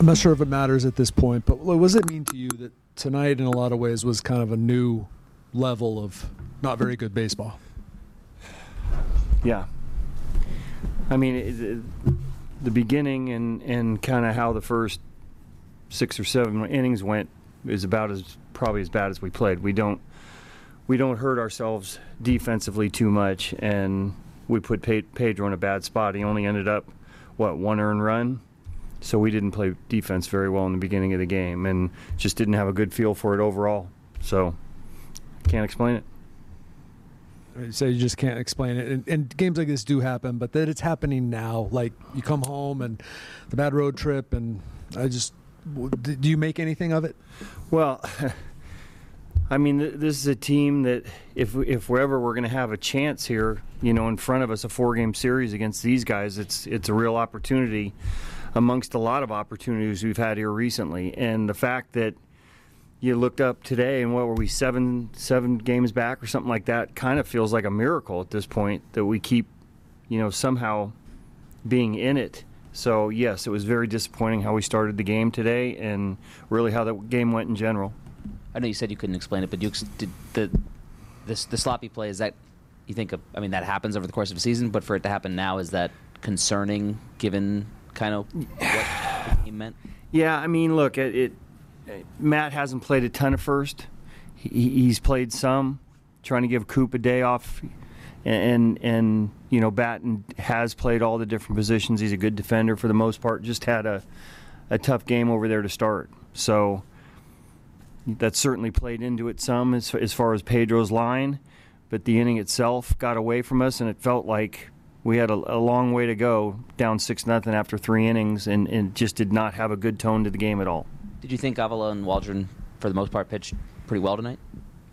I'm not sure if it matters at this point, but what does it mean to you that tonight, in a lot of ways, was kind of a new level of not very good baseball? Yeah. I mean, it, it, the beginning and, and kind of how the first six or seven innings went is about as probably as bad as we played. We don't we don't hurt ourselves defensively too much, and we put Pedro in a bad spot. He only ended up what one earned run, so we didn't play defense very well in the beginning of the game, and just didn't have a good feel for it overall. So can't explain it. So you just can't explain it, and, and, games like this do happen, but that it's happening now. Like you come home and the bad road trip, and I just do you make anything of it? Well, I mean, this is a team that if if we're ever we're going to have a chance here, you know, in front of us, a four game series against these guys, it's it's a real opportunity amongst a lot of opportunities we've had here recently, and the fact that you looked up today and what were we seven seven games back or something like that kind of feels like a miracle at this point that we keep you know somehow being in it. So yes it was very disappointing how we started the game today and really how the game went in general. I know you said you couldn't explain it but you did the this the sloppy play is that you think of, i mean that happens over the course of a season but for it to happen now is that concerning given kind of what the game meant yeah i mean look it, it Matt hasn't played a ton of first. He, he's played some, trying to give Coop a day off, and and you know Batten has played all the different positions. He's a good defender for the most part. Just had a a tough game over there to start, so that certainly played into it some as as far as Pedro's line. But the inning itself got away from us, and it felt like we had a, a long way to go, down six nothing after three innings, and, and just did not have a good tone to the game at all. Did you think Avila and Waldron, for the most part, pitched pretty well tonight?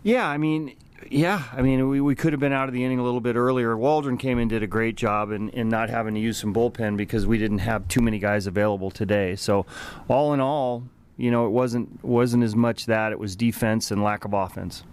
Yeah, I mean, yeah, I mean, we, we could have been out of the inning a little bit earlier. Waldron came in did a great job in, in not having to use some bullpen because we didn't have too many guys available today. So, all in all, you know, it wasn't wasn't as much that it was defense and lack of offense.